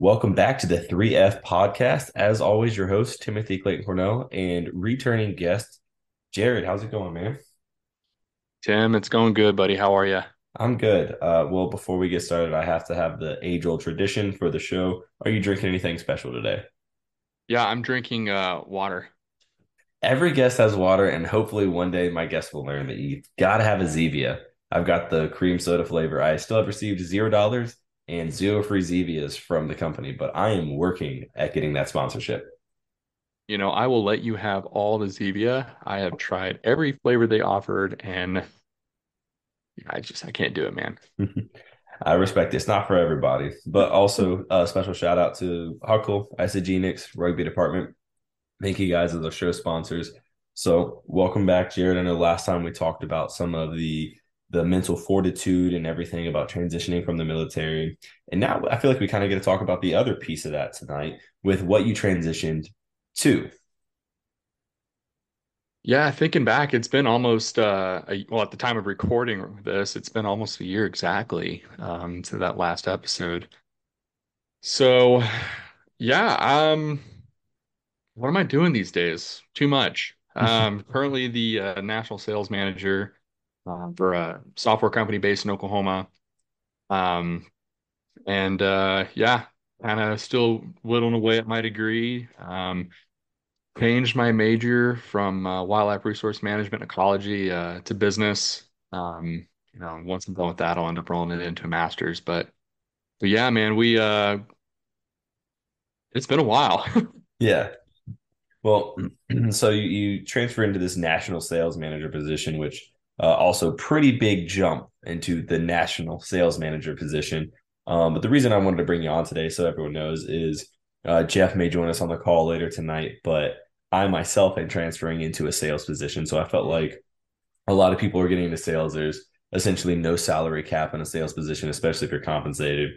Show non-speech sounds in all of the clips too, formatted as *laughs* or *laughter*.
Welcome back to the 3F podcast. As always, your host, Timothy Clayton Cornell, and returning guest, Jarid. How's it going, man? Tim, it's going good, buddy. How are you? I'm good. Uh, well, before we get started, I have to have the age old tradition for the show. Are you drinking anything special today? Yeah, I'm drinking uh, water. Every guest has water, and hopefully one day my guest will learn that you got to have a Zevia. I've got the cream soda flavor. I still have received zero dollars and zero free Zevias from the company, but I am working at getting that sponsorship. You know, I will let you have all the Zevia. I have tried every flavor they offered, and I just I can't do it, man. *laughs* I respect it. It's not for everybody, but also a special shout out to Huckle, Isagenix, rugby department. Thank you guys as our show sponsors. So welcome back, Jarid. I know last time we talked about some of the the mental fortitude and everything about transitioning from the military. And now I feel like we kind of get to talk about the other piece of that tonight with what you transitioned to. Yeah, thinking back, it's been almost uh, a, well at the time of recording this, it's been almost a year exactly um, to that last episode. So, yeah, um, what am I doing these days? Too much. *laughs* Um, currently the uh, national sales manager uh, for a software company based in Oklahoma. Um, and uh, yeah, kind of still whittling away at my degree. Um, changed my major from uh, wildlife resource management ecology uh, to business. Um, you know, once I'm done with that, I'll end up rolling it into a master's. But, but yeah, man, we uh, it's been a while. *laughs* yeah. Well, *clears throat* so you, you transfer into this national sales manager position, which uh, also pretty big jump into the national sales manager position. Um, but the reason I wanted to bring you on today, so everyone knows, is uh, Jeff may join us on the call later tonight, but I myself am transferring into a sales position. So I felt like a lot of people are getting into sales. There's essentially no salary cap in a sales position, especially if you're compensated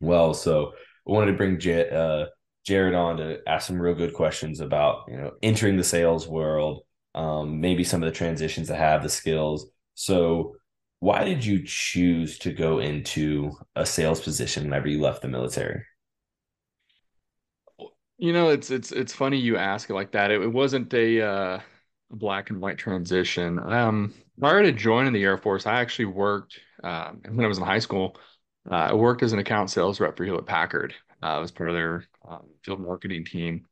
well. So I wanted to bring J- uh, Jarid on to ask some real good questions about you know entering the sales world, um, maybe some of the transitions that have the skills. So why did you choose to go into a sales position whenever you left the military? You know, it's it's it's funny you ask it like that. It, it wasn't a uh, black and white transition. Um, prior to joining the Air Force, I actually worked uh, when I was in high school. Uh, I worked as an account sales rep for Hewlett Packard. Uh, I was part of their um, field marketing team.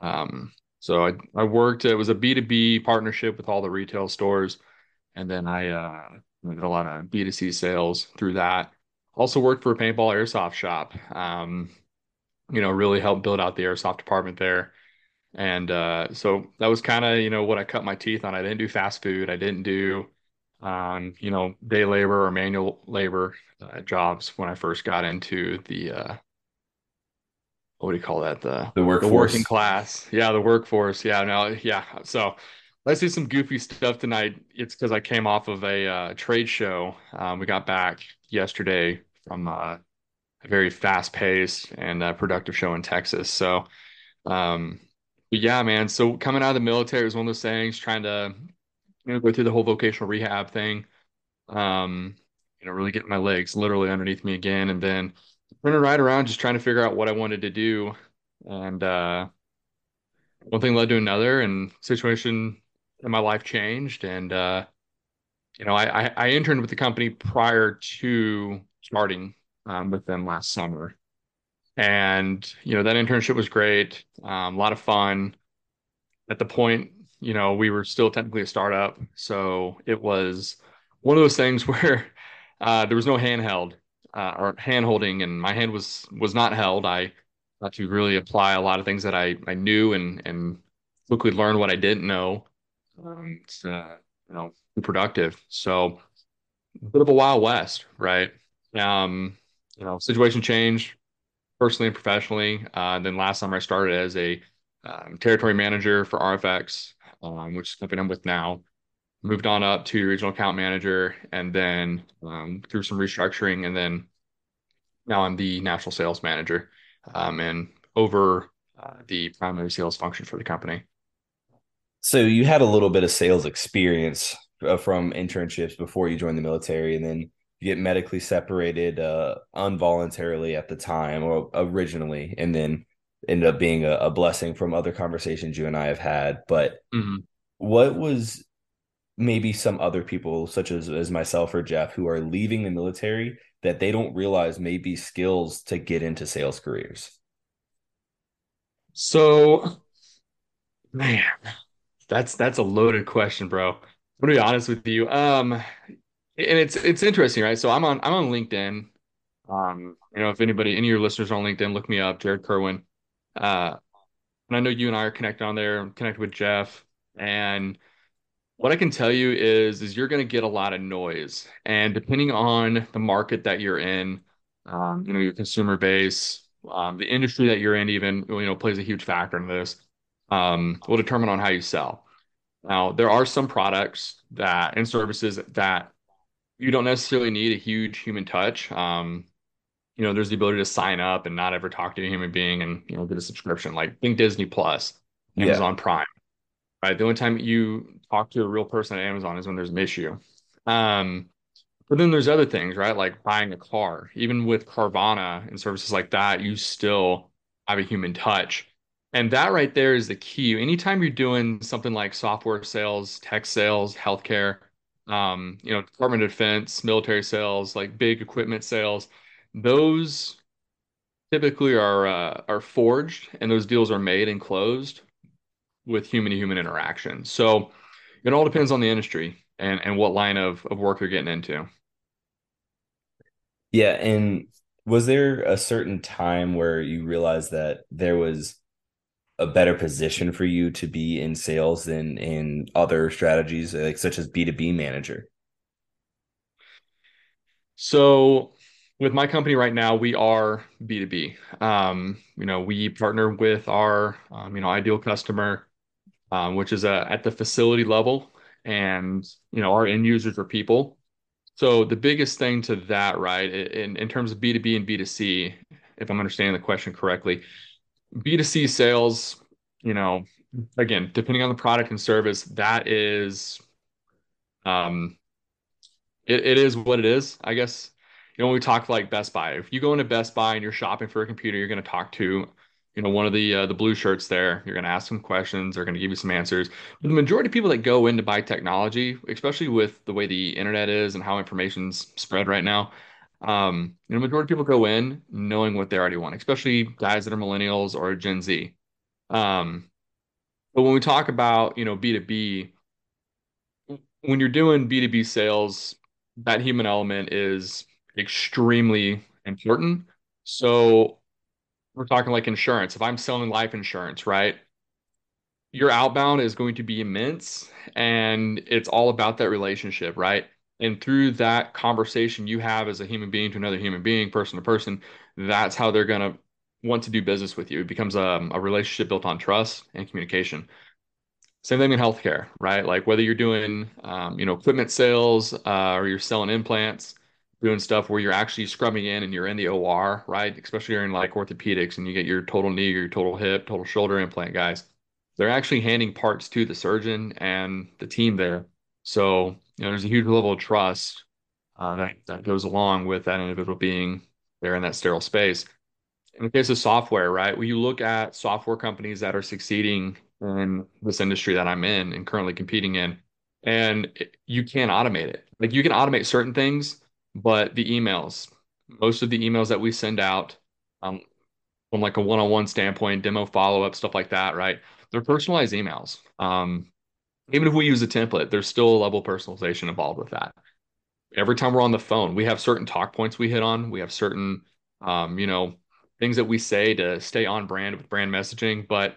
Um, so I I worked. It was a B two B partnership with all the retail stores, and then I uh, did a lot of B two C sales through that. Also worked for a paintball airsoft shop. Um, you know, really helped build out the airsoft department there. And uh, so that was kind of, you know, what I cut my teeth on. I didn't do fast food. I didn't do, um, you know, day labor or manual labor uh, jobs when I first got into the, uh, what do you call that? The, the workforce. The working class. Yeah, the workforce. Yeah, no, yeah. So let's do some goofy stuff tonight. It's because I came off of a uh, trade show. Um, we got back yesterday from uh, a very fast paced and uh, productive show in Texas. So, um, yeah, man. So coming out of the military was one of those things, trying to, you know, go through the whole vocational rehab thing. Um, you know, really getting my legs literally underneath me again, and then running right around, just trying to figure out what I wanted to do. And uh, one thing led to another, and situation in my life changed. And uh, you know, I, I I interned with the company prior to starting um, with them last summer. And, you know, that internship was great, um, a lot of fun. At the point, you know, we were still technically a startup. So it was one of those things *laughs* where uh, there was no handheld uh, or hand holding, and my hand was was not held. I got to really apply a lot of things that I, I knew and and quickly learn what I didn't know. Um, it's, uh, you know, productive. So a bit of a wild west, right? Um, you know, situation changed personally and professionally. Uh, then last summer I started as a um, territory manager for RFX, um, which is company I'm with now. Moved on up to regional account manager, and then um, through some restructuring, and then now I'm the national sales manager um, and over uh, the primary sales function for the company. So you had a little bit of sales experience uh, from internships before you joined the military, and then you get medically separated uh, involuntarily at the time or originally, and then ended up being a, a blessing from other conversations you and I have had. But hmm what was maybe some other people, such as as myself or Jeff, who are leaving the military that they don't realize may be skills to get into sales careers? So, man, that's that's a loaded question, bro. I'm gonna be honest with you. Um, and it's it's interesting, right? So I'm on I'm on LinkedIn. Um, you know, if anybody, any of your listeners are on LinkedIn, look me up, Jarid Kerwin. Uh, and I know you and I are connected on there. I'm connected with Jeff, and what I can tell you is is you're going to get a lot of noise, and depending on the market that you're in, um, you know, your consumer base, um, the industry that you're in, even you know, plays a huge factor in this. Um, will determine on how you sell. Now, there are some products that and services that you don't necessarily need a huge human touch. Um, you know, there's the ability to sign up and not ever talk to a human being and, you know, get a subscription. Like think Disney Plus, Yeah. Amazon Prime, right? The only time you talk to a real person at Amazon is when there's an issue. Um, but then there's other things, right? Like buying a car. Even with Carvana and services like that, you still have a human touch. And that right there is the key. Anytime you're doing something like software sales, tech sales, healthcare, um, you know, Department of Defense, military sales, like big equipment sales, those typically are uh, are forged and those deals are made and closed with human to human interaction. So it all depends on the industry and and what line of, of work you're getting into. Yeah. And was there a certain time where you realized that there was a better position for you to be in sales than in other strategies, like such as B2B manager? So with my company right now, we are B2B. Um, you know, we partner with our um, you know, ideal customer, um, which is uh, at the facility level, and you know, our end users are people. So the biggest thing to that, right, in in terms of B2B and B2C, if I'm understanding the question correctly, B2C sales, you know, again, depending on the product and service, that is um it, it is what it is, I guess. You know, when we talk like Best Buy, if you go into Best Buy and you're shopping for a computer, you're going to talk to, you know, one of the uh, the blue shirts there. You're going to ask some questions. They're going to give you some answers. But the majority of people that go in to buy technology, especially with the way the internet is and how information's spread right now, um, you know, majority of people go in knowing what they already want, especially guys that are millennials or Gen Z. Um, but when we talk about, you know, B2B, when you're doing B2B sales, that human element is extremely important. So we're talking like insurance. If I'm selling life insurance, right? Your outbound is going to be immense and it's all about that relationship, right? And through that conversation you have as a human being to another human being, person to person, that's how they're going to want to do business with you. It becomes a, a relationship built on trust and communication. Same thing in healthcare, right? Like whether you're doing, um, you know, equipment sales, uh, or you're selling implants, doing stuff where you're actually scrubbing in and you're in the OR, right? Especially during like orthopedics and you get your total knee, your total hip, total shoulder implant guys. They're actually handing parts to the surgeon and the team there. So, you know, there's a huge level of trust uh, that that goes along with that individual being there in that sterile space. In the case of software, right? When you look at software companies that are succeeding in this industry that I'm in and currently competing in, and you can't automate it. Like you can automate certain things, but the emails, most of the emails that we send out, um, from like a one-on-one standpoint, demo follow-up, stuff like that, right? They're personalized emails. Um, even if we use a template, there's still a level of personalization involved with that every time we're on the phone, we have certain talk points we hit on. We have certain, um, you know, things that we say to stay on brand with brand messaging. But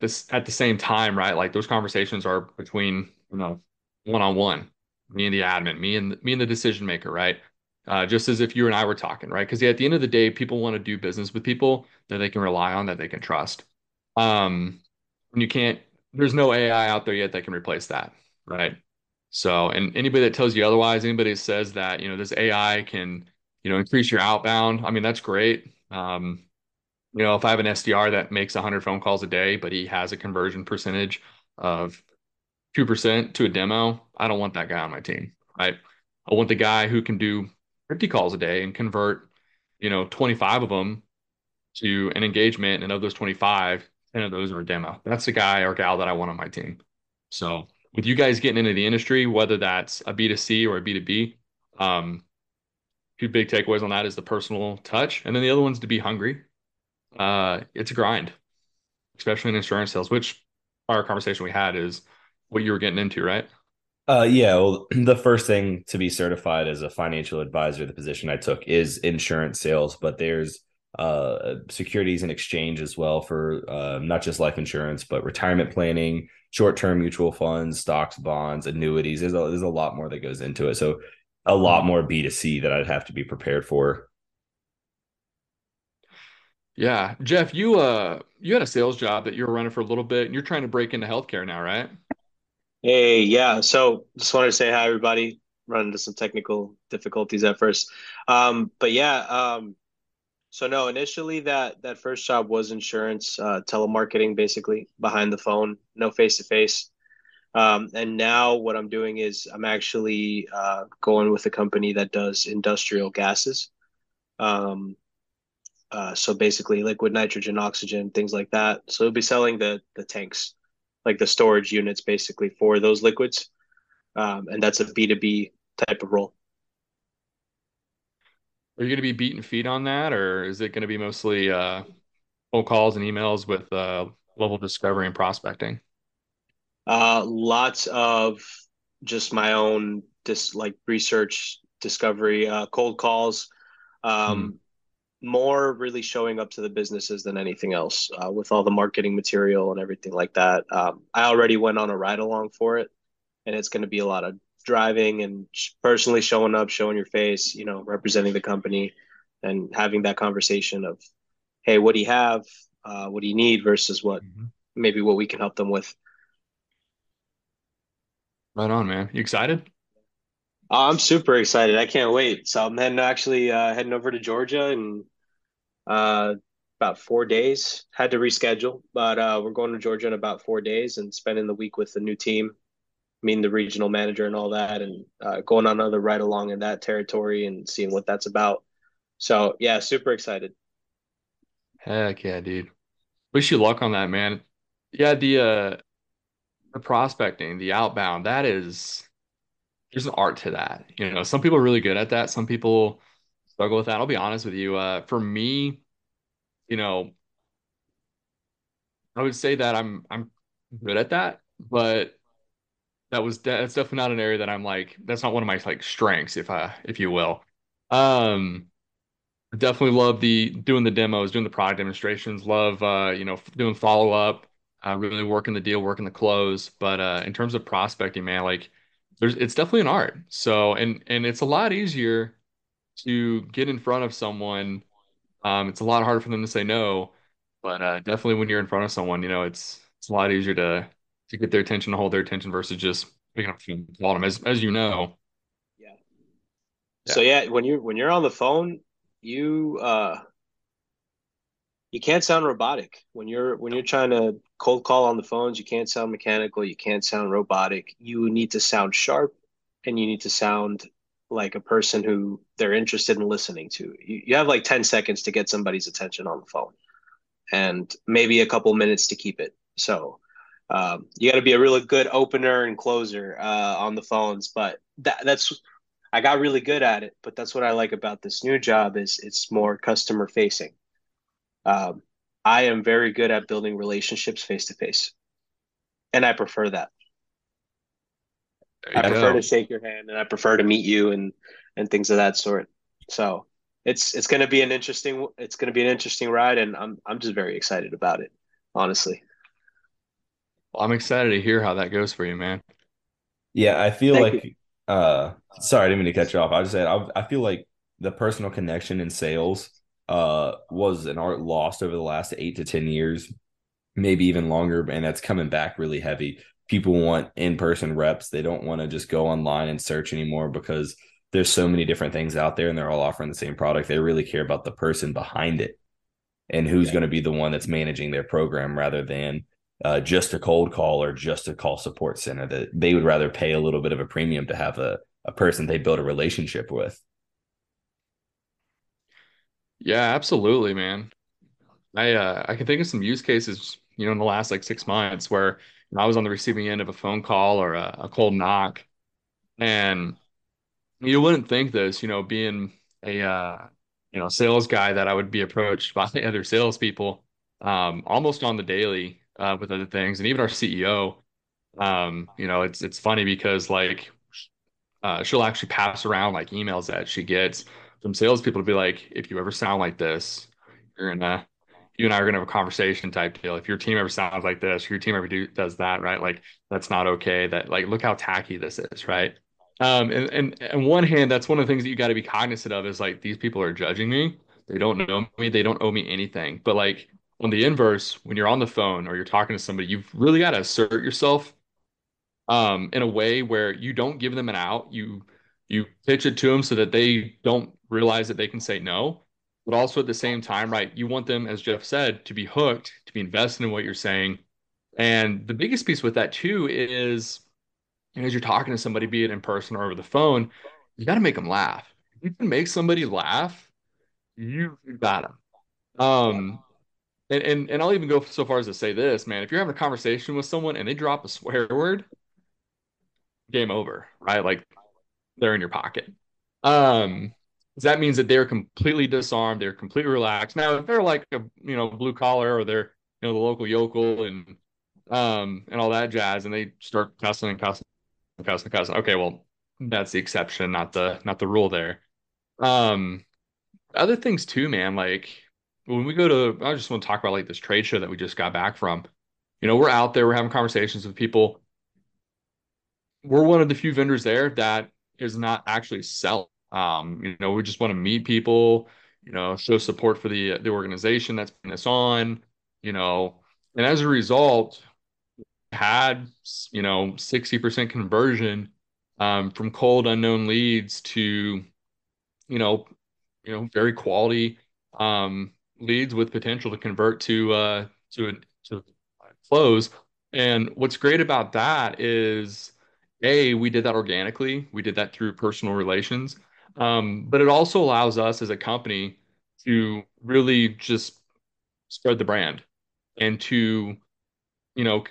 this at the same time, right? Like those conversations are between, you know, one on one, me and the admin, me and me and the decision maker, right? Uh, just as if you and I were talking, right? Because at the end of the day, people want to do business with people that they can rely on, that they can trust. Um, and you can't, there's no AI out there yet that can replace that, right? So, and anybody that tells you otherwise, anybody that says that, you know, this AI can, you know, increase your outbound, I mean, that's great. Um, you know, if I have an SDR that makes 100 phone calls a day, but he has a conversion percentage of 2% to a demo, I don't want that guy on my team, right? I want the guy who can do 50 calls a day and convert, you know, 25 of them to an engagement. And of those 25, 10 of those are a demo. That's the guy or gal that I want on my team. So with you guys getting into the industry, whether that's a B2C or a B2B, um, two big takeaways on that is the personal touch. And then the other one's to be hungry. Uh, it's a grind, especially in insurance sales, which our conversation we had is what you were getting into, right? Uh, yeah. Well, *clears throat* the first thing to be certified as a financial advisor, the position I took is insurance sales, but there's uh, securities and exchange as well for uh, not just life insurance, but retirement planning, short term mutual funds, stocks, bonds, annuities. There's a, there's a lot more that goes into it. So, a lot more B2C that I'd have to be prepared for. Yeah. Jeff, you uh you had a sales job that you were running for a little bit and you're trying to break into healthcare now, right? Hey, yeah. So just wanted to say hi, everybody. Run into some technical difficulties at first. Um, but yeah, um, so no, initially that that first job was insurance, uh, telemarketing, basically behind the phone, no face to face. Um, and now what I'm doing is I'm actually uh, going with a company that does industrial gases. Um, uh, so basically liquid nitrogen, oxygen, things like that. So we'll be selling the the tanks, like the storage units, basically for those liquids. Um, and that's a B2B type of role. Are you going to be beating feet on that, or is it going to be mostly uh, phone calls and emails with uh, level discovery and prospecting? Uh, lots of just my own just like research, discovery, uh, cold calls, um, hmm. More really showing up to the businesses than anything else uh, with all the marketing material and everything like that. Um, I already went on a ride along for it, and it's going to be a lot of driving and personally showing up, showing your face, you know, representing the company and having that conversation of, hey, what do you have? Uh, what do you need versus what mm-hmm. maybe what we can help them with. Right on, man. You excited? Uh, I'm super excited. I can't wait. So I'm heading actually uh, heading over to Georgia in uh, about four days. Had to reschedule, but uh, we're going to Georgia in about four days and spending the week with the new team meeting the regional manager and all that, and uh, going on another ride along in that territory and seeing what that's about. So yeah, super excited. Heck yeah, dude. Wish you luck on that, man. Yeah, the uh the prospecting, the outbound, that is there's an art to that. You know, some people are really good at that. Some people struggle with that. I'll be honest with you. Uh for me, you know, I would say that I'm I'm good at that, but that was that's definitely not an area that I'm like that's not one of my like strengths if I if you will. Um definitely love the doing the demos, doing the product demonstrations, love uh you know doing follow up, uh really working the deal, working the close, but uh in terms of prospecting, man, like there's it's definitely an art. So and and it's a lot easier to get in front of someone. Um it's a lot harder for them to say no, but uh definitely when you're in front of someone, you know, it's it's a lot easier to to get their attention, to hold their attention versus just picking up the bottom, as as you know. Yeah. yeah. So yeah, when you when you're on the phone, you uh you can't sound robotic when you're when you're trying to cold call on the phones you can't sound mechanical you can't sound robotic you need to sound sharp and you need to sound like a person who they're interested in listening to you, you have like 10 seconds to get somebody's attention on the phone and maybe a couple minutes to keep it so um, you got to be a really good opener and closer uh, on the phones. But that, that's I got really good at it. But that's what I like about this new job is it's more customer facing. Um, I am very good at building relationships face to face, and I prefer that. I prefer to shake your hand, and I prefer to meet you, and and things of that sort. So it's it's going to be an interesting it's going to be an interesting ride, and I'm I'm just very excited about it, honestly. Well, I'm excited to hear how that goes for you, man. Yeah, I feel Thank like you. uh sorry, I didn't mean to cut you off. I just said I, I feel like the personal connection in sales uh was an art lost over the last eight to ten years, maybe even longer, and that's coming back really heavy. People want in-person reps. They don't want to just go online and search anymore because there's so many different things out there and they're all offering the same product. They really care about the person behind it and who's yeah. going to be the one that's managing their program rather than uh, just a cold call or just a call support center that they would rather pay a little bit of a premium to have a, a person they build a relationship with Yeah, absolutely, man. I uh, I can think of some use cases, you know, in the last like six months where you know, I was on the receiving end of a phone call or a, a cold knock, and you wouldn't think this, you know, being a uh, you know sales guy that I would be approached *laughs* by other salespeople um, almost on the daily uh, with other things, and even our CEO. Um, you know, it's it's funny because like uh, she'll actually pass around like emails that she gets from salespeople to be like, if you ever sound like this, you're gonna, you and I are gonna have a conversation type deal. If your team ever sounds like this, your team ever do does that, right? Like that's not okay. That like look how tacky this is, right? Um, and and on one hand, that's one of the things that you got to be cognizant of is like these people are judging me. They don't know me. They don't owe me anything. But like on the inverse, when you're on the phone or you're talking to somebody, you've really got to assert yourself um, in a way where you don't give them an out. You you pitch it to them so that they don't realize that they can say no, but also at the same time, right? You want them, as Jeff said, to be hooked, to be invested in what you're saying. And the biggest piece with that too is, you know, as you're talking to somebody, be it in person or over the phone, you got to make them laugh. You can make somebody laugh, you got them. Um, and, and and I'll even go so far as to say this, man. If you're having a conversation with someone and they drop a swear word, game over, right? Like they're in your pocket. Um, that means that they're completely disarmed, they're completely relaxed. Now, if they're like a you know blue collar or they're you know the local yokel and um and all that jazz, and they start cussing and cussing and cussing and cussing. Okay, well that's the exception, not the not the rule there. Um, other things too, man. Like when we go to, I just want to talk about like this trade show that we just got back from. You know, we're out there, we're having conversations with people we're one of the few vendors there that is not actually selling. Um, you know, we just want to meet people, you know, show support for the the organization that's putting this on, you know, and as a result, had you know 60% conversion um, from cold unknown leads to you know you know very quality um, leads with potential to convert to uh, to a, to close. And what's great about that is a, we did that organically. We did that through personal relations. Um, but it also allows us as a company to really just spread the brand and to, you know,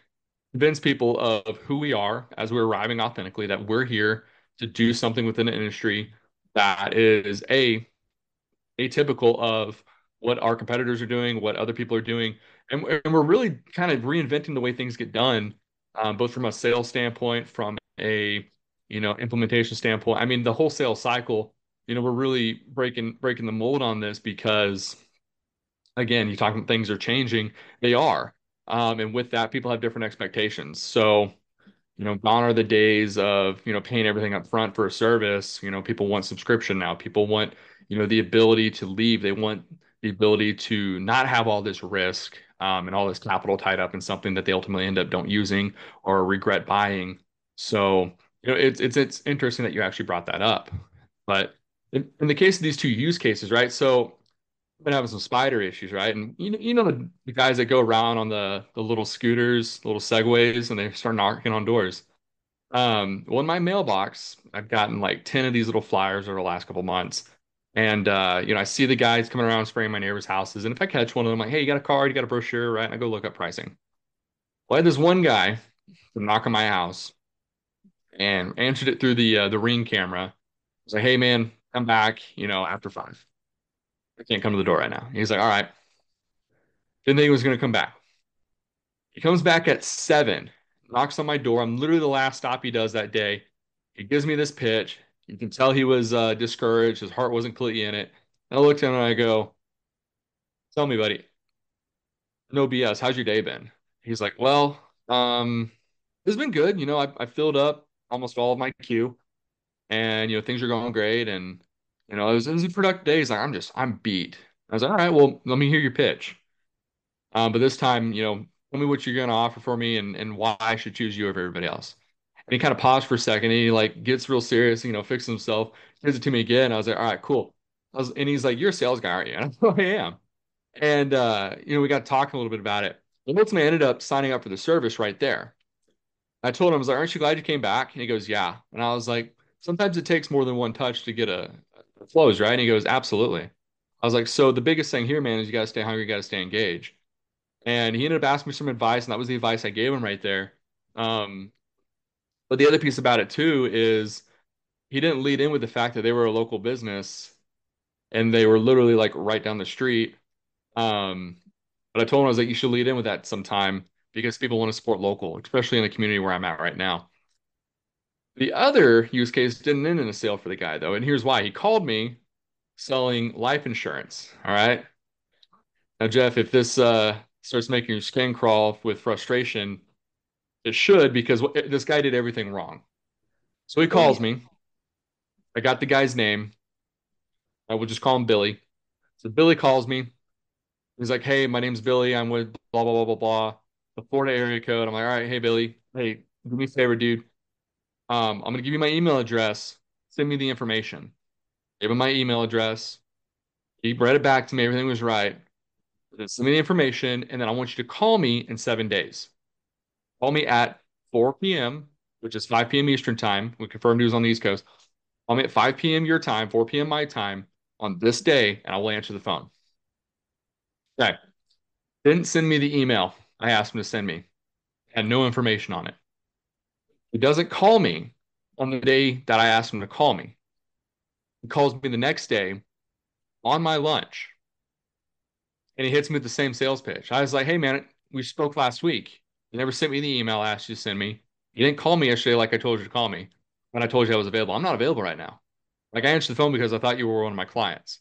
convince people of who we are as we're arriving authentically, that we're here to do something within an industry that is a atypical of what our competitors are doing, what other people are doing. And, and we're really kind of reinventing the way things get done, um, both from a sales standpoint, from a you know implementation standpoint. I mean, the wholesale cycle. You know, we're really breaking breaking the mold on this because, again, you talking things are changing. They are, um, and with that, people have different expectations. So, you know, gone are the days of you know paying everything up front for a service. You know, people want subscription now. People want you know the ability to leave. They want the ability to not have all this risk um, and all this capital tied up in something that they ultimately end up don't using or regret buying. So, you know, it's it's it's interesting that you actually brought that up. But in, in the case of these two use cases, right? So I've been having some spider issues, right? And you know, you know the, the guys that go around on the the little scooters, little segways, and they start knocking on doors. Um, well, in my mailbox, I've gotten like 10 of these little flyers over the last couple months. And uh, you know, I see the guys coming around spraying my neighbors' houses. And if I catch one of them, I'm like, hey, you got a card, you got a brochure, right? And I go look up pricing. Well, I had this one guy knock on my house and answered it through the uh, the ring camera. I was like, "Hey, man, come back. You know, after five. I can't come to the door right now." He's like, "All right." Didn't think he was to come back. He comes back at seven, knocks on my door. I'm literally the last stop he does that day. He gives me this pitch. You can tell he was uh, discouraged. His heart wasn't completely in it. And I looked at him and I go, "Tell me, buddy. No BS. How's your day been?" He's like, "Well, um, it's been good. You know, I, I filled up almost all of my queue, and you know things are going great, and you know it was, it was a productive day. He's like, I'm just I'm beat. I was like, all right, well, let me hear your pitch. Um, but this time, you know, tell me what you're going to offer for me and and why I should choose you over everybody else. And he kind of paused for a second, and he like gets real serious, you know, fixes himself, gives it to me again. I was like, all right, cool. I was, and he's like, you're a sales guy, aren't you? And I'm like, I am. And uh, you know, we got talking a little bit about it. And ultimately, I ended up signing up for the service right there. I told him, I was like, aren't you glad you came back? And he goes, yeah. And I was like, sometimes it takes more than one touch to get a, a close, right? And he goes, absolutely. I was like, so the biggest thing here, man, is you got to stay hungry, you got to stay engaged. And he ended up asking me some advice, and that was the advice I gave him right there. Um, but the other piece about it too is he didn't lead in with the fact that they were a local business and they were literally like right down the street. Um, but I told him I was like, you should lead in with that sometime because people want to support local, especially in the community where I'm at right now. The other use case didn't end in a sale for the guy though, and here's why. He called me selling life insurance. All right. Now, Jeff, if this uh, starts making your skin crawl with frustration, it should because this guy did everything wrong. So he calls me. I got the guy's name. I will just call him Billy. So Billy calls me. He's like, "Hey, my name's Billy. I'm with blah blah blah blah blah, the Florida area code." I'm like, "All right, hey Billy, hey, do me a favor, dude. Um, I'm gonna give you my email address. Send me the information." Gave him my email address. He read it back to me. Everything was right. Send me the information, and then I want you to call me in seven days. Call me at 4 p.m., which is 5 p.m. Eastern time. We confirmed news on the East Coast. Call me at 5 p.m. your time, 4 p.m. my time on this day, and I will answer the phone. Okay. Didn't send me the email I asked him to send me. Had no information on it. He doesn't call me on the day that I asked him to call me. He calls me the next day on my lunch and he hits me with the same sales pitch. I was like, hey, man, we spoke last week. You never sent me the email I asked you to send me. You didn't call me yesterday like I told you to call me when I told you I was available. I'm not available right now. Like I answered the phone because I thought you were one of my clients.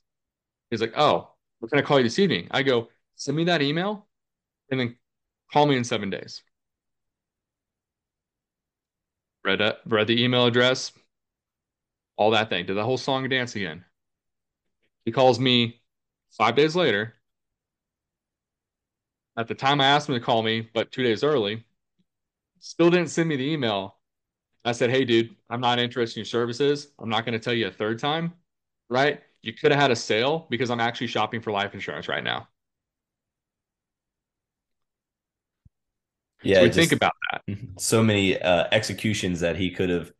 He's like, oh, what can I call you this evening? I go, send me that email and then call me in seven days. Read, read the email address, all that thing. Did the whole song and dance again. He calls me five days later. At the time I asked him to call me, but two days early, still didn't send me the email. I said, Hey, dude, I'm not interested in your services. I'm not going to tell you a third time, right? You could have had a sale because I'm actually shopping for life insurance right now. Yeah, so think about that. So many uh, executions that he could have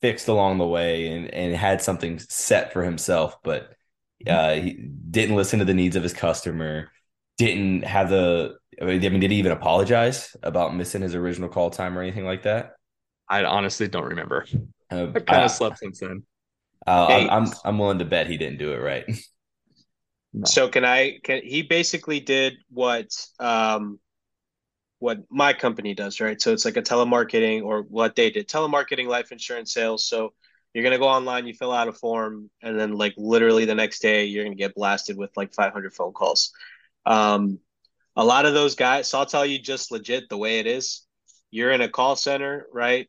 fixed along the way and, and had something set for himself, but mm-hmm. uh, he didn't listen to the needs of his customer, didn't have the, I mean, did he even apologize about missing his original call time or anything like that? I honestly don't remember. Uh, I kind of slept since then. Uh, hey, I'm, I'm, I'm willing to bet he didn't do it right. *laughs* no. So can I? Can he basically did what um, what my company does, right? So it's like a telemarketing or what they did, telemarketing life insurance sales. So you're going to go online, you fill out a form, and then like literally the next day, you're going to get blasted with like 500 phone calls. Um, a lot of those guys, so I'll tell you just legit the way it is. You're in a call center, right?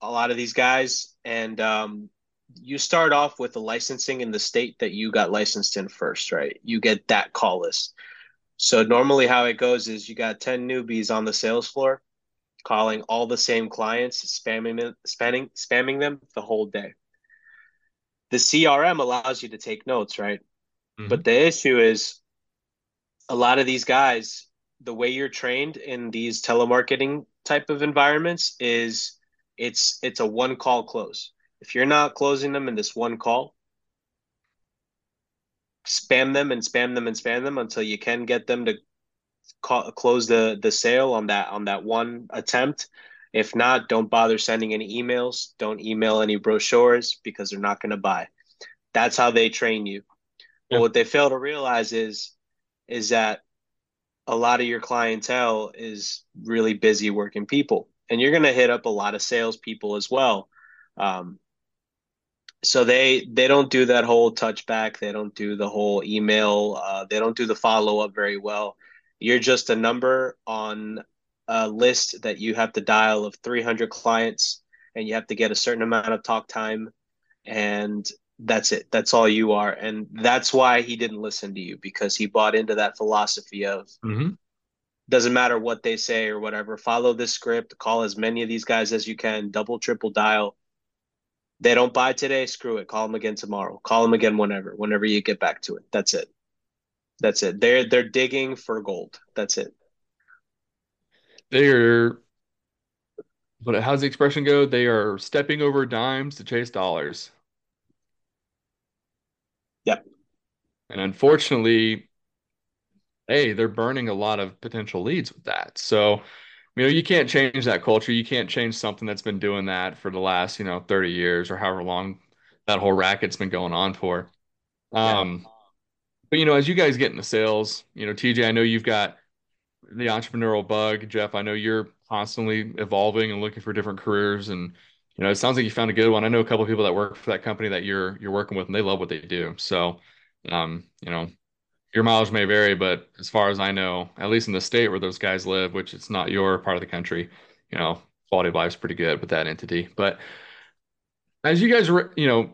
A lot of these guys, and um, you start off with the licensing in the state that you got licensed in first, right? You get that call list. So normally how it goes is you got 10 newbies on the sales floor calling all the same clients, spamming them, spamming, spamming them the whole day. The CRM allows you to take notes, right? Mm-hmm. But the issue is a lot of these guys, the way you're trained in these telemarketing type of environments is it's it's a one call close. If you're not closing them in this one call, spam them and spam them and spam them until you can get them to call, close the the sale on that on that one attempt. If not, don't bother sending any emails. Don't email any brochures because they're not going to buy. That's how they train you. Yeah. But what they fail to realize is is that a lot of your clientele is really busy working people, and you're going to hit up a lot of salespeople as well. Um, so they they don't do that whole touchback. They don't do the whole email. Uh, they don't do the follow-up very well. You're just a number on a list that you have to dial of 300 clients and you have to get a certain amount of talk time and that's it. That's all you are. And that's why he didn't listen to you because he bought into that philosophy of mm-hmm. doesn't matter what they say or whatever follow this script call as many of these guys as you can double triple dial they don't buy today, screw it. Call them again tomorrow. Call them again whenever, whenever you get back to it. That's it. That's it. They're they're digging for gold. That's it. They're but how's the expression go? They are stepping over dimes to chase dollars. Yep. And unfortunately, hey, they're burning a lot of potential leads with that. So, you know, you can't change that culture. You can't change something that's been doing that for the last, you know, 30 years or however long that whole racket's been going on for. Um, yeah. but you know, as you guys get into sales, you know, TJ, I know you've got the entrepreneurial bug. Jeff, I know you're constantly evolving and looking for different careers and you know, it sounds like you found a good one. I know a couple of people that work for that company that you're you're working with and they love what they do. So, um, you know, your mileage may vary, but as far as I know, at least in the state where those guys live, which it's not your part of the country, you know, quality of life is pretty good with that entity. But as you guys, you know,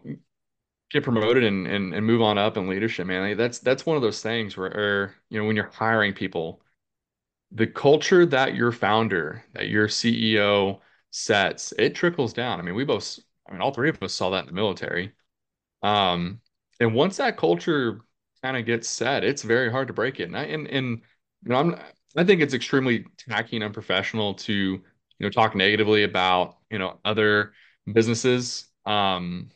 get promoted and, and, and move on up in leadership, man, that's, that's one of those things where, you know, when you're hiring people, the culture that your founder, that your CEO sets, it trickles down. I mean, we both, I mean, all three of us saw that in the military. Um, and once that culture kind of gets set, it's very hard to break it. And I, and, and you know, I'm I think it's extremely tacky and unprofessional to you know talk negatively about you know other businesses, um,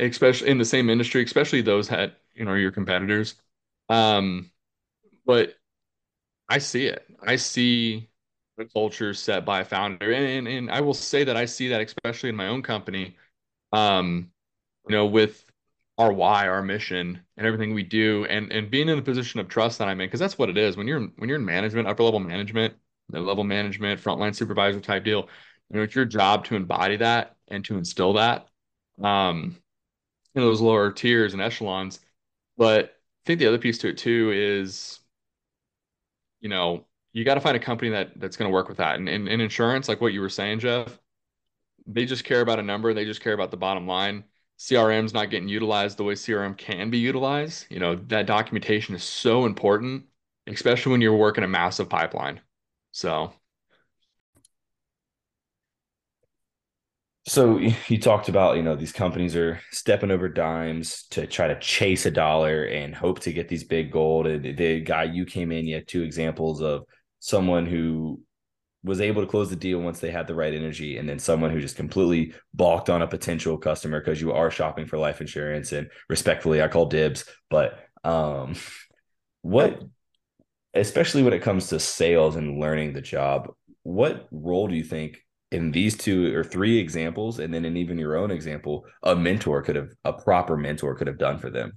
especially in the same industry, especially those that you know are your competitors. Um, but I see it. I see the culture set by a founder, and, and and I will say that I see that especially in my own company. Um, you know, with our why, our mission, and everything we do, and and being in the position of trust that I'm in, because that's what it is. When you're when you're in management, upper level management, mid level management, frontline supervisor type deal, you know, it's your job to embody that and to instill that um, in those lower tiers and echelons. But I think the other piece to it too is, you know, you got to find a company that that's going to work with that. And in insurance, like what you were saying, Jeff, they just care about a number. They just care about the bottom line CRM's not getting utilized the way CRM can be utilized. You know, that documentation is so important, especially when you're working a massive pipeline. So So *laughs* you talked about, you know, these companies are stepping over dimes to try to chase a dollar and hope to get these big gold. And the guy you came in, you had two examples of someone who was able to close the deal once they had the right energy and then someone who just completely balked on a potential customer because you are shopping for life insurance and respectfully i call dibs but um *laughs* what especially when it comes to sales and learning the job what role do you think in these two or three examples and then in even your own example a mentor could have a proper mentor could have done for them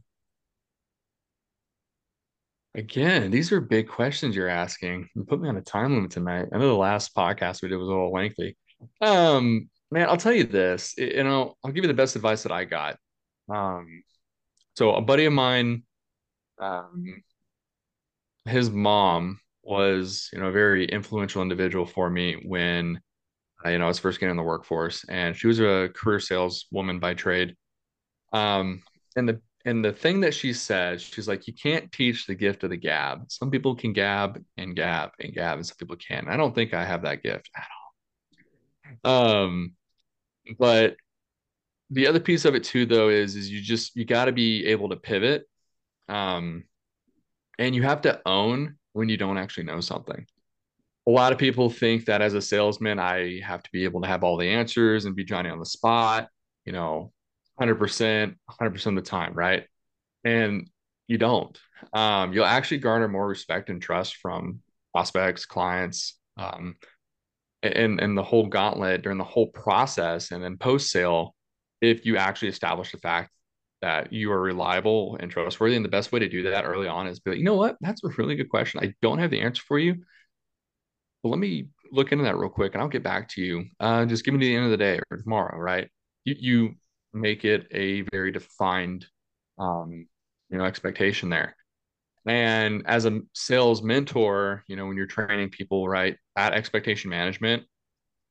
Again, these are big questions you're asking. You put me on a time limit tonight. I know the last podcast we did was a little lengthy. Um, man, I'll tell you this. You know, I'll give you the best advice that I got. Um, so a buddy of mine, um, his mom was, you know, a very influential individual for me when, uh, you know, I was first getting in the workforce, and she was a career saleswoman by trade. Um, and the and the thing that she says, she's like, you can't teach the gift of the gab. Some people can gab and gab and gab, and some people can. I don't think I have that gift at all. Um, but the other piece of it too, though, is is you just you got to be able to pivot, um, and you have to own when you don't actually know something. A lot of people think that as a salesman, I have to be able to have all the answers and be Johnny on the spot. You know, 100%, 100% of the time, right? And you don't. Um, you'll actually garner more respect and trust from prospects, clients, um, and and the whole gauntlet during the whole process, and then post sale, if you actually establish the fact that you are reliable and trustworthy. And the best way to do that early on is be like, you know what, that's a really good question. I don't have the answer for you, but let me look into that real quick, and I'll get back to you. Uh, just give me the end of the day or tomorrow, right? You you make it a very defined um, you know expectation there. And as a sales mentor you know when you're training people right that expectation management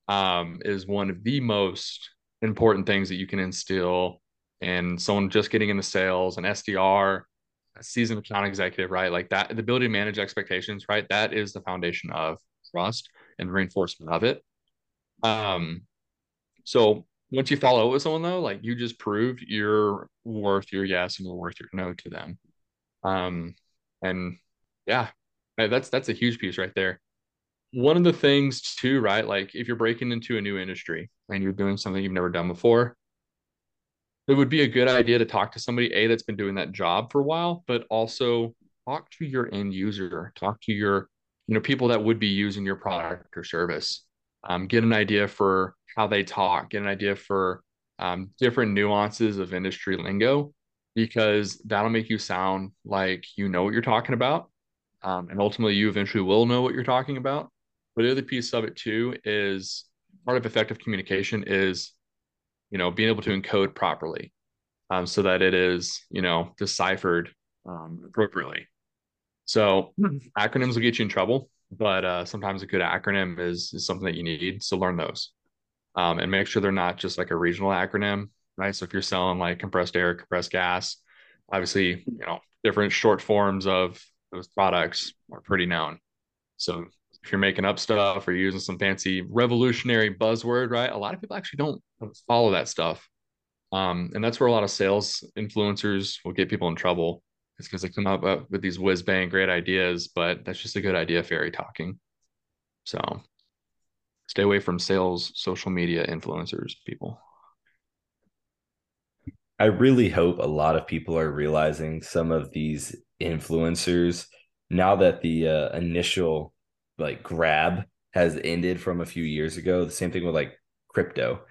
um, is one of the most important things that you can instill in someone just getting into sales an sdr a seasoned account executive right? Like that the ability to manage expectations right? That is the foundation of trust and reinforcement of it. Um so once you follow with someone though, like you just proved you're worth your yes and you're worth your no to them. Um, and yeah, that's that's a huge piece right there. One of the things too, right? Like if you're breaking into a new industry and you're doing something you've never done before, it would be a good idea to talk to somebody a that's been doing that job for a while but also talk to your end user talk to your you know people that would be using your product or service um, get an idea for how they talk get an idea for um, different nuances of industry lingo because that'll make you sound like you know what you're talking about um, and ultimately you eventually will know what you're talking about. But the other piece of it too is part of effective communication is you know being able to encode properly um, so that it is you know deciphered um, appropriately. So *laughs* acronyms will get you in trouble but uh, sometimes a good acronym is, is something that you need so learn those um, and make sure they're not just like a regional acronym right so if you're selling like compressed air compressed gas obviously you know different short forms of those products are pretty known so if you're making up stuff or using some fancy revolutionary buzzword, right? A lot of people actually don't follow that stuff. Um, and that's where a lot of sales influencers will get people in trouble. It's because they come up with these whiz bang great ideas, but that's just a good idea fairy talking. So stay away from sales social media influencers, people. I really hope a lot of people are realizing some of these influencers now that the uh, initial like grab has ended from a few years ago. The same thing with like crypto.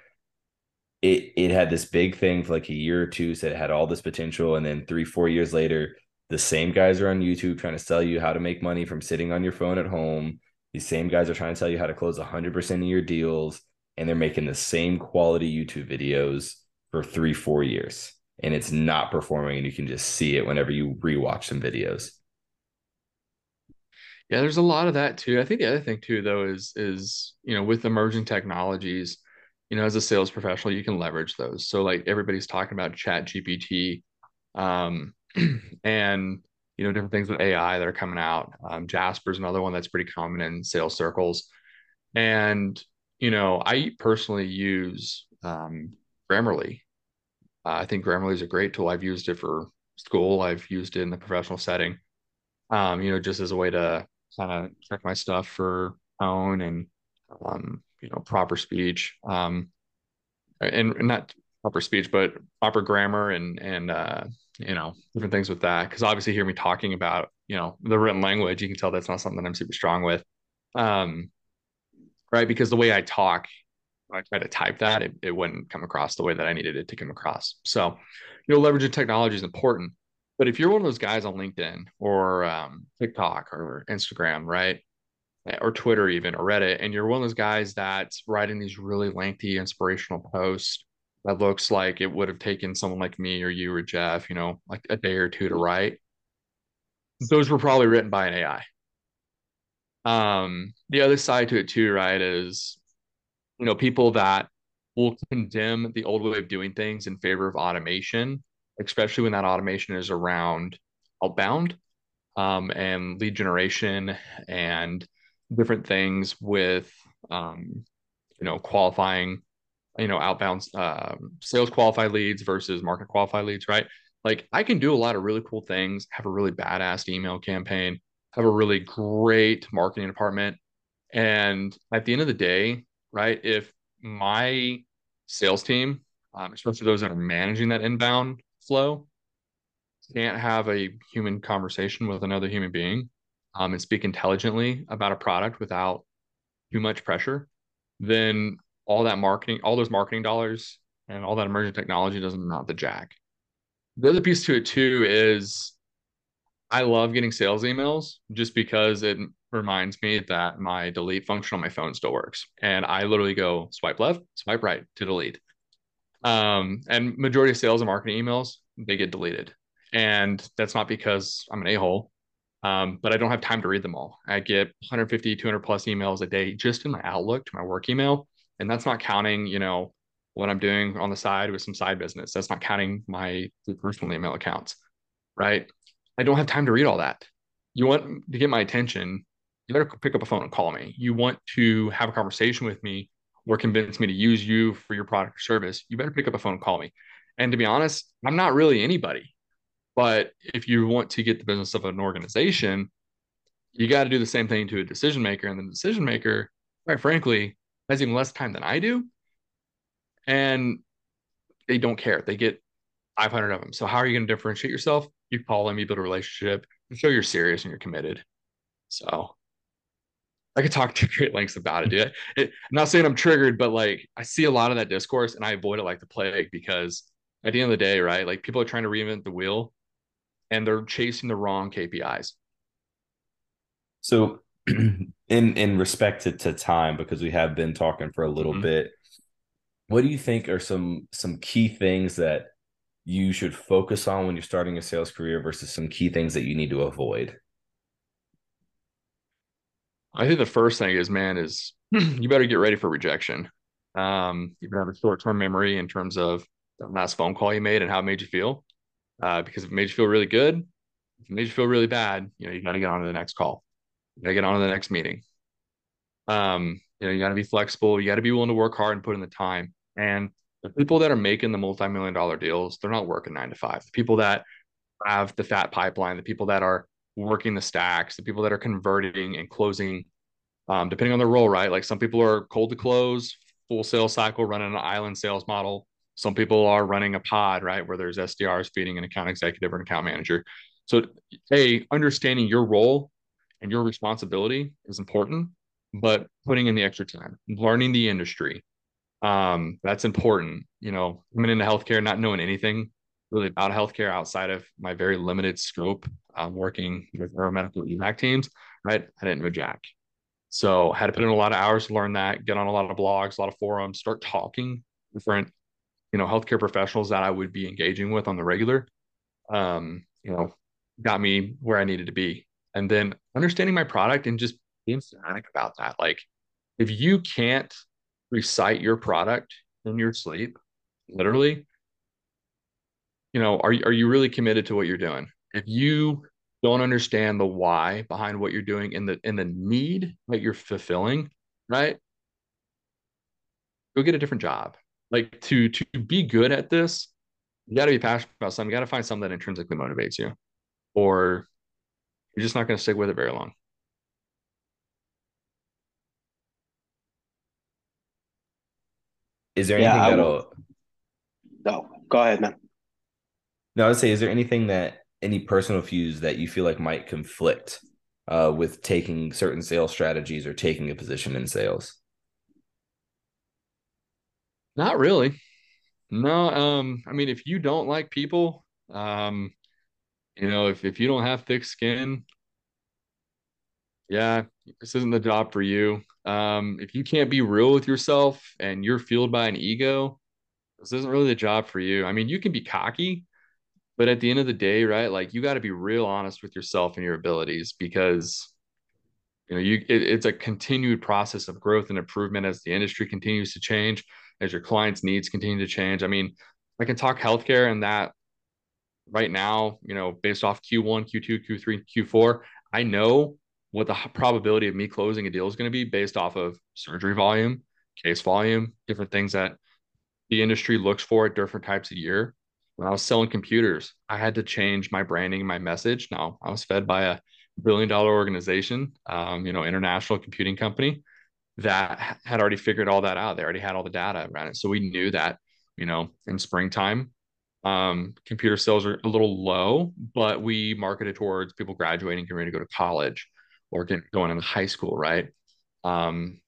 It it had this big thing for like a year or two, said it had all this potential, and then three, four years later, the same guys are on YouTube trying to sell you how to make money from sitting on your phone at home. These same guys are trying to tell you how to close 100% of your deals, and they're making the same quality YouTube videos for three, four years. And it's not performing, and you can just see it whenever you rewatch some videos. Yeah, there's a lot of that too. I think the other thing too, though, is is you know with emerging technologies, you know, as a sales professional, you can leverage those. So like everybody's talking about Chat GPT, um, *clears throat* and you know different things with AI that are coming out. Um, Jasper's another one that's pretty common in sales circles, and you know I personally use um, Grammarly. Uh, I think Grammarly is a great tool. I've used it for school. I've used it in the professional setting. Um, you know, just as a way to kind of check my stuff for tone and um, you know proper speech um, and, and not proper speech but proper grammar and and uh, you know different things with that because obviously hear me talking about you know the written language you can tell that's not something i'm super strong with um, right because the way i talk I try to type that, it, it wouldn't come across the way that I needed it to come across. So, you know, leveraging technology is important. But if you're one of those guys on LinkedIn or um, TikTok or Instagram, right? Or Twitter, even or Reddit, and you're one of those guys that's writing these really lengthy inspirational posts that looks like it would have taken someone like me or you or Jeff, you know, like a day or two to write. Those were probably written by an AI. Um, the other side to it too, right, is you know, people that will condemn the old way of doing things in favor of automation especially when that automation is around outbound um, and lead generation and different things with um, you know qualifying you know outbound uh, sales qualified leads versus market qualified leads right? Like i can do a lot of really cool things have a really badass email campaign have a really great marketing department. And at the end of the day right if my sales team um, especially those that are managing that inbound flow can't have a human conversation with another human being um, and speak intelligently about a product without too much pressure, then all that marketing, all those marketing dollars and all that emerging technology doesn't amount to jack. The other piece to it too is I love getting sales emails just because it reminds me that my delete function on my phone still works. And I literally go swipe left, swipe right to delete. Um, and majority of sales and marketing emails, they get deleted. And that's not because I'm an a-hole, um, but I don't have time to read them all. I get 150, 200 plus emails a day just in my Outlook to my work email. And that's not counting, you know, what I'm doing on the side with some side business. That's not counting my personal email accounts, right? I don't have time to read all that. You want to get my attention, you better pick up a phone and call me. You want to have a conversation with me or convince me to use you for your product or service, you better pick up a phone and call me. And to be honest, I'm not really anybody. But if you want to get the business of an organization, you got to do the same thing to a decision maker. And the decision maker, quite frankly, has even less time than I do. And they don't care. They get 500 of them. So how are you going to differentiate yourself? You call them, you build a relationship, and show you're serious and you're committed. So I could talk *laughs* to great lengths about it, dude. It, I'm not saying I'm triggered, but like I see a lot of that discourse and I avoid it like the plague because at the end of the day, right? Like people are trying to reinvent the wheel and they're chasing the wrong KPIs. So *clears throat* in in respect to, to time, because we have been talking for a little mm-hmm. bit, what do you think are some some key things that you should focus on when you're starting a sales career versus some key things that you need to avoid? I think the first thing is, man, is *clears throat* you better get ready for rejection. Um, you better have a short term memory in terms of the last phone call you made and how it made you feel. Uh, because if it made you feel really good, if it made you feel really bad, you know, you got to get on to the next call. Got to get on to the next meeting. Um, you know, you got to be flexible. You got to be willing to work hard and put in the time. And the people that are making the multi-million dollar deals, they're not working nine to five. The people that have the fat pipeline, the people that are working the stacks, the people that are converting and closing, um, depending on their role, right? Like some people are cold to close, full sales cycle, running an island sales model. Some people are running a pod, right, where there's SDRs feeding an account executive or an account manager. So, a understanding your role and your responsibility is important, but putting in the extra time, learning the industry, um, that's important. You know, coming into healthcare, not knowing anything really about healthcare outside of my very limited scope, um, working with aeromedical evac teams, right? I didn't know Jack. So I had to put in a lot of hours to learn that, get on a lot of blogs, a lot of forums, start talking different, you know, healthcare professionals that I would be engaging with on the regular. Um, you know, got me where I needed to be. And then understanding my product and just being static about that. Like if you can't recite your product in your sleep, literally, you know, are, are you really committed to what you're doing? If you don't understand the why behind what you're doing and the and the need that you're fulfilling, right? Go get a different job. Like to to be good at this, you got to be passionate about something. You got to find something that intrinsically motivates you, or you're just not going to stick with it very long. Is there anything yeah, that'll? No, go ahead, man. No, I would say, is there anything that any personal views that you feel like might conflict uh, with taking certain sales strategies or taking a position in sales? Not really. No, um, I mean, if you don't like people, um, you know, if if you don't have thick skin, yeah, this isn't the job for you. Um, if you can't be real with yourself and you're fueled by an ego, this isn't really the job for you. I mean, you can be cocky, but at the end of the day, right? Like you got to be real honest with yourself and your abilities because you know you it, it's a continued process of growth and improvement as the industry continues to change, as your clients' needs continue to change. I mean, I can talk healthcare and that right now, you know, based off Q1, Q2, Q3, Q4, I know what the probability of me closing a deal is going to be based off of surgery volume, case volume, different things that the industry looks for at different types of year. When I was selling computers, I had to change my branding my message. Now I was fed by a billion dollar organization, um, you know, international computing company that had already figured all that out. They already had all the data around it. So we knew that, you know, in springtime, um, computer sales are a little low, but we marketed towards people graduating, getting ready to go to college or get, going into high school, right? Um,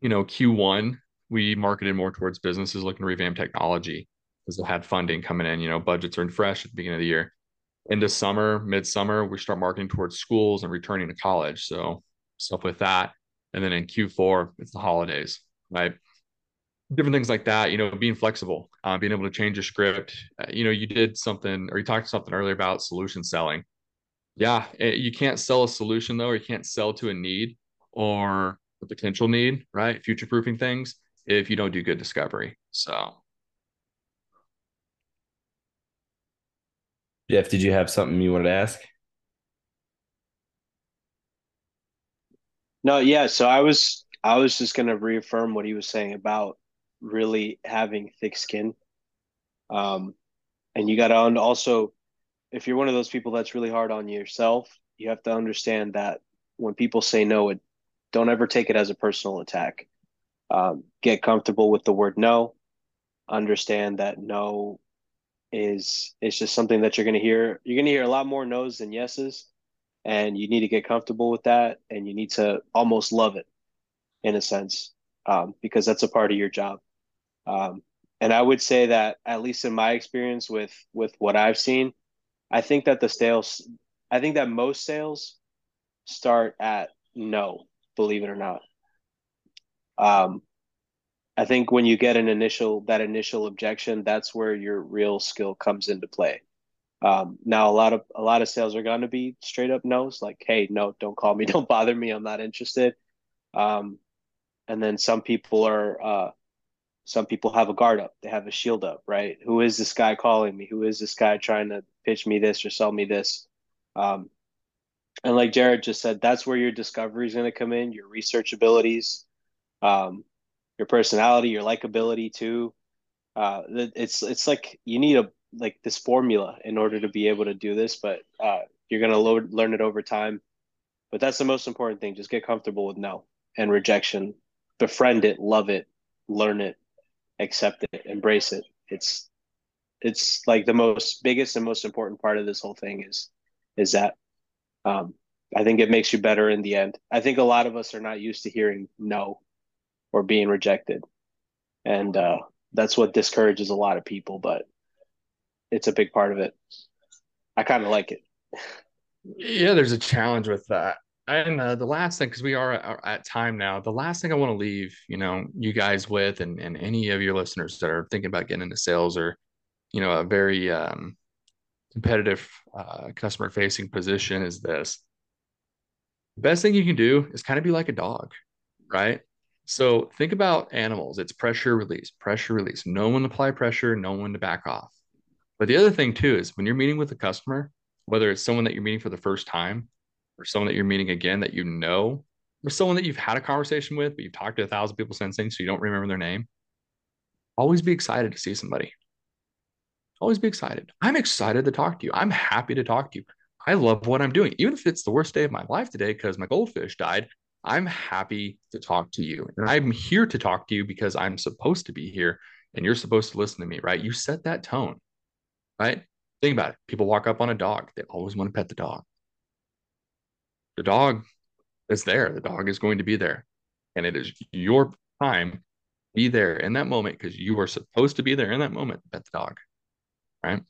you know, Q1, we marketed more towards businesses looking to revamp technology because they had funding coming in. You know, budgets are in fresh at the beginning of the year. Into summer, midsummer, we start marketing towards schools and returning to college. So stuff with that. And then in Q4, it's the holidays, right? Different things like that, you know, being flexible, uh, being able to change a script. Uh, you know, you did something or you talked something earlier about solution selling yeah, it, you can't sell a solution though, or you can't sell to a need or a potential need, right? Future proofing things if you don't do good discovery. So, Jeff, did you have something you wanted to ask? No, yeah. So I was I was just gonna reaffirm what he was saying about really having thick skin. Um, and you got to also if you're one of those people that's really hard on yourself, you have to understand that when people say no, it don't ever take it as a personal attack. Um, get comfortable with the word no. Understand that no is is just something that you're going to hear. You're going to hear a lot more no's than yeses, and you need to get comfortable with that, and you need to almost love it, in a sense, um, because that's a part of your job. Um, and I would say that at least in my experience with with what I've seen, I think that the sales, I think that most sales start at no, believe it or not. Um, I think when you get an initial that initial objection, that's where your real skill comes into play. Um, now a lot of a lot of sales are going to be straight up no's, like, "Hey, no, don't call me, *laughs* don't bother me, I'm not interested." Um, and then some people are uh, some people have a guard up, they have a shield up, right? Who is this guy calling me? Who is this guy trying to pitch me this or sell me this? Um, and like Jarid just said, that's where your discovery is going to come in, your research abilities. Um, your personality, your likability too. Uh, it's it's like you need a like this formula in order to be able to do this, but uh, you're gonna lo- learn it over time. But that's the most important thing. Just get comfortable with no and rejection. Befriend it, love it, learn it, accept it, embrace it. It's it's like the most biggest and most important part of this whole thing is is that um, I think it makes you better in the end. I think a lot of us are not used to hearing no or being rejected. And uh, that's what discourages a lot of people, but it's a big part of it. I kind of like it. Yeah, there's a challenge with that. And uh, the last thing, because we are at, at, time now, the last thing I want to leave, you know, you guys with, and, and any of your listeners that are thinking about getting into sales or, you know, a very um, competitive uh, customer facing position is this. The best thing you can do is kind of be like a dog, right? So think about animals. It's pressure release, pressure release. No one to apply pressure, no one to back off. But the other thing too is when you're meeting with a customer, whether it's someone that you're meeting for the first time or someone that you're meeting again that you know, or someone that you've had a conversation with, but you've talked to a thousand people since then, so you don't remember their name. Always be excited to see somebody. Always be excited. I'm excited to talk to you. I'm happy to talk to you. I love what I'm doing. Even if it's the worst day of my life today because my goldfish died, I'm happy to talk to you. And I'm here to talk to you because I'm supposed to be here and you're supposed to listen to me, right? You set that tone, right? Think about it. People walk up on a dog, they always want to pet the dog. The dog is there, the dog is going to be there. And it is your time be there in that moment because you are supposed to be there in that moment pet the dog, right?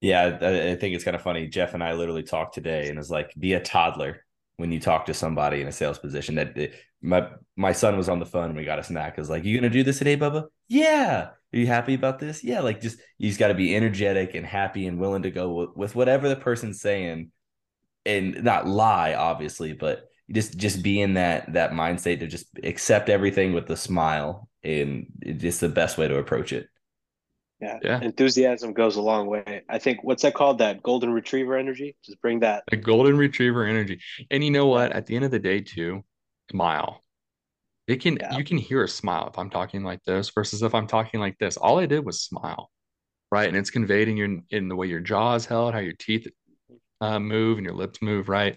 Yeah, I think it's kind of funny. Jeff and I literally talked today, and it's like be a toddler when you talk to somebody in a sales position that it, my my son was on the phone we got a snack. Is like, you gonna do this today, Bubba? Yeah. Are you happy about this? Yeah. Like just you just got to be energetic and happy and willing to go with whatever the person's saying, and not lie, obviously, but just just be in that that mindset to just accept everything with a smile, and it's just the best way to approach it. Yeah. yeah. Enthusiasm goes a long way. I think what's that called? That golden retriever energy. Just bring that. The golden retriever energy. And you know what? At the end of the day, too, smile. It can yeah. you can hear a smile if I'm talking like this versus if I'm talking like this. All I did was smile. Right. And it's conveyed in your in the way your jaw is held, how your teeth uh, move and your lips move, right?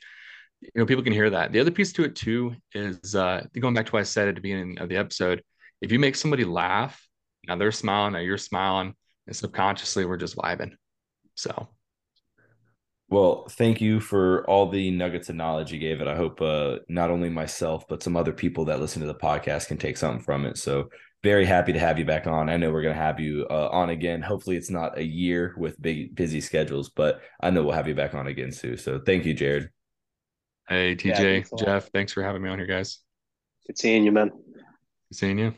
You know, people can hear that. The other piece to it too is uh going back to what I said at the beginning of the episode. If you make somebody laugh, now they're smiling, now you're smiling, and subconsciously we're just vibing. So, well, thank you for all the nuggets of knowledge you gave it. I hope uh, not only myself but some other people that listen to the podcast can take something from it. So, very happy to have you back on. I know we're going to have you uh, on again. Hopefully, it's not a year with big busy schedules, but I know we'll have you back on again soon. So, thank you, Jarid. Hey, TJ, yeah, Jeff, thanks for having me on here, guys. Good seeing you, man. Good seeing you.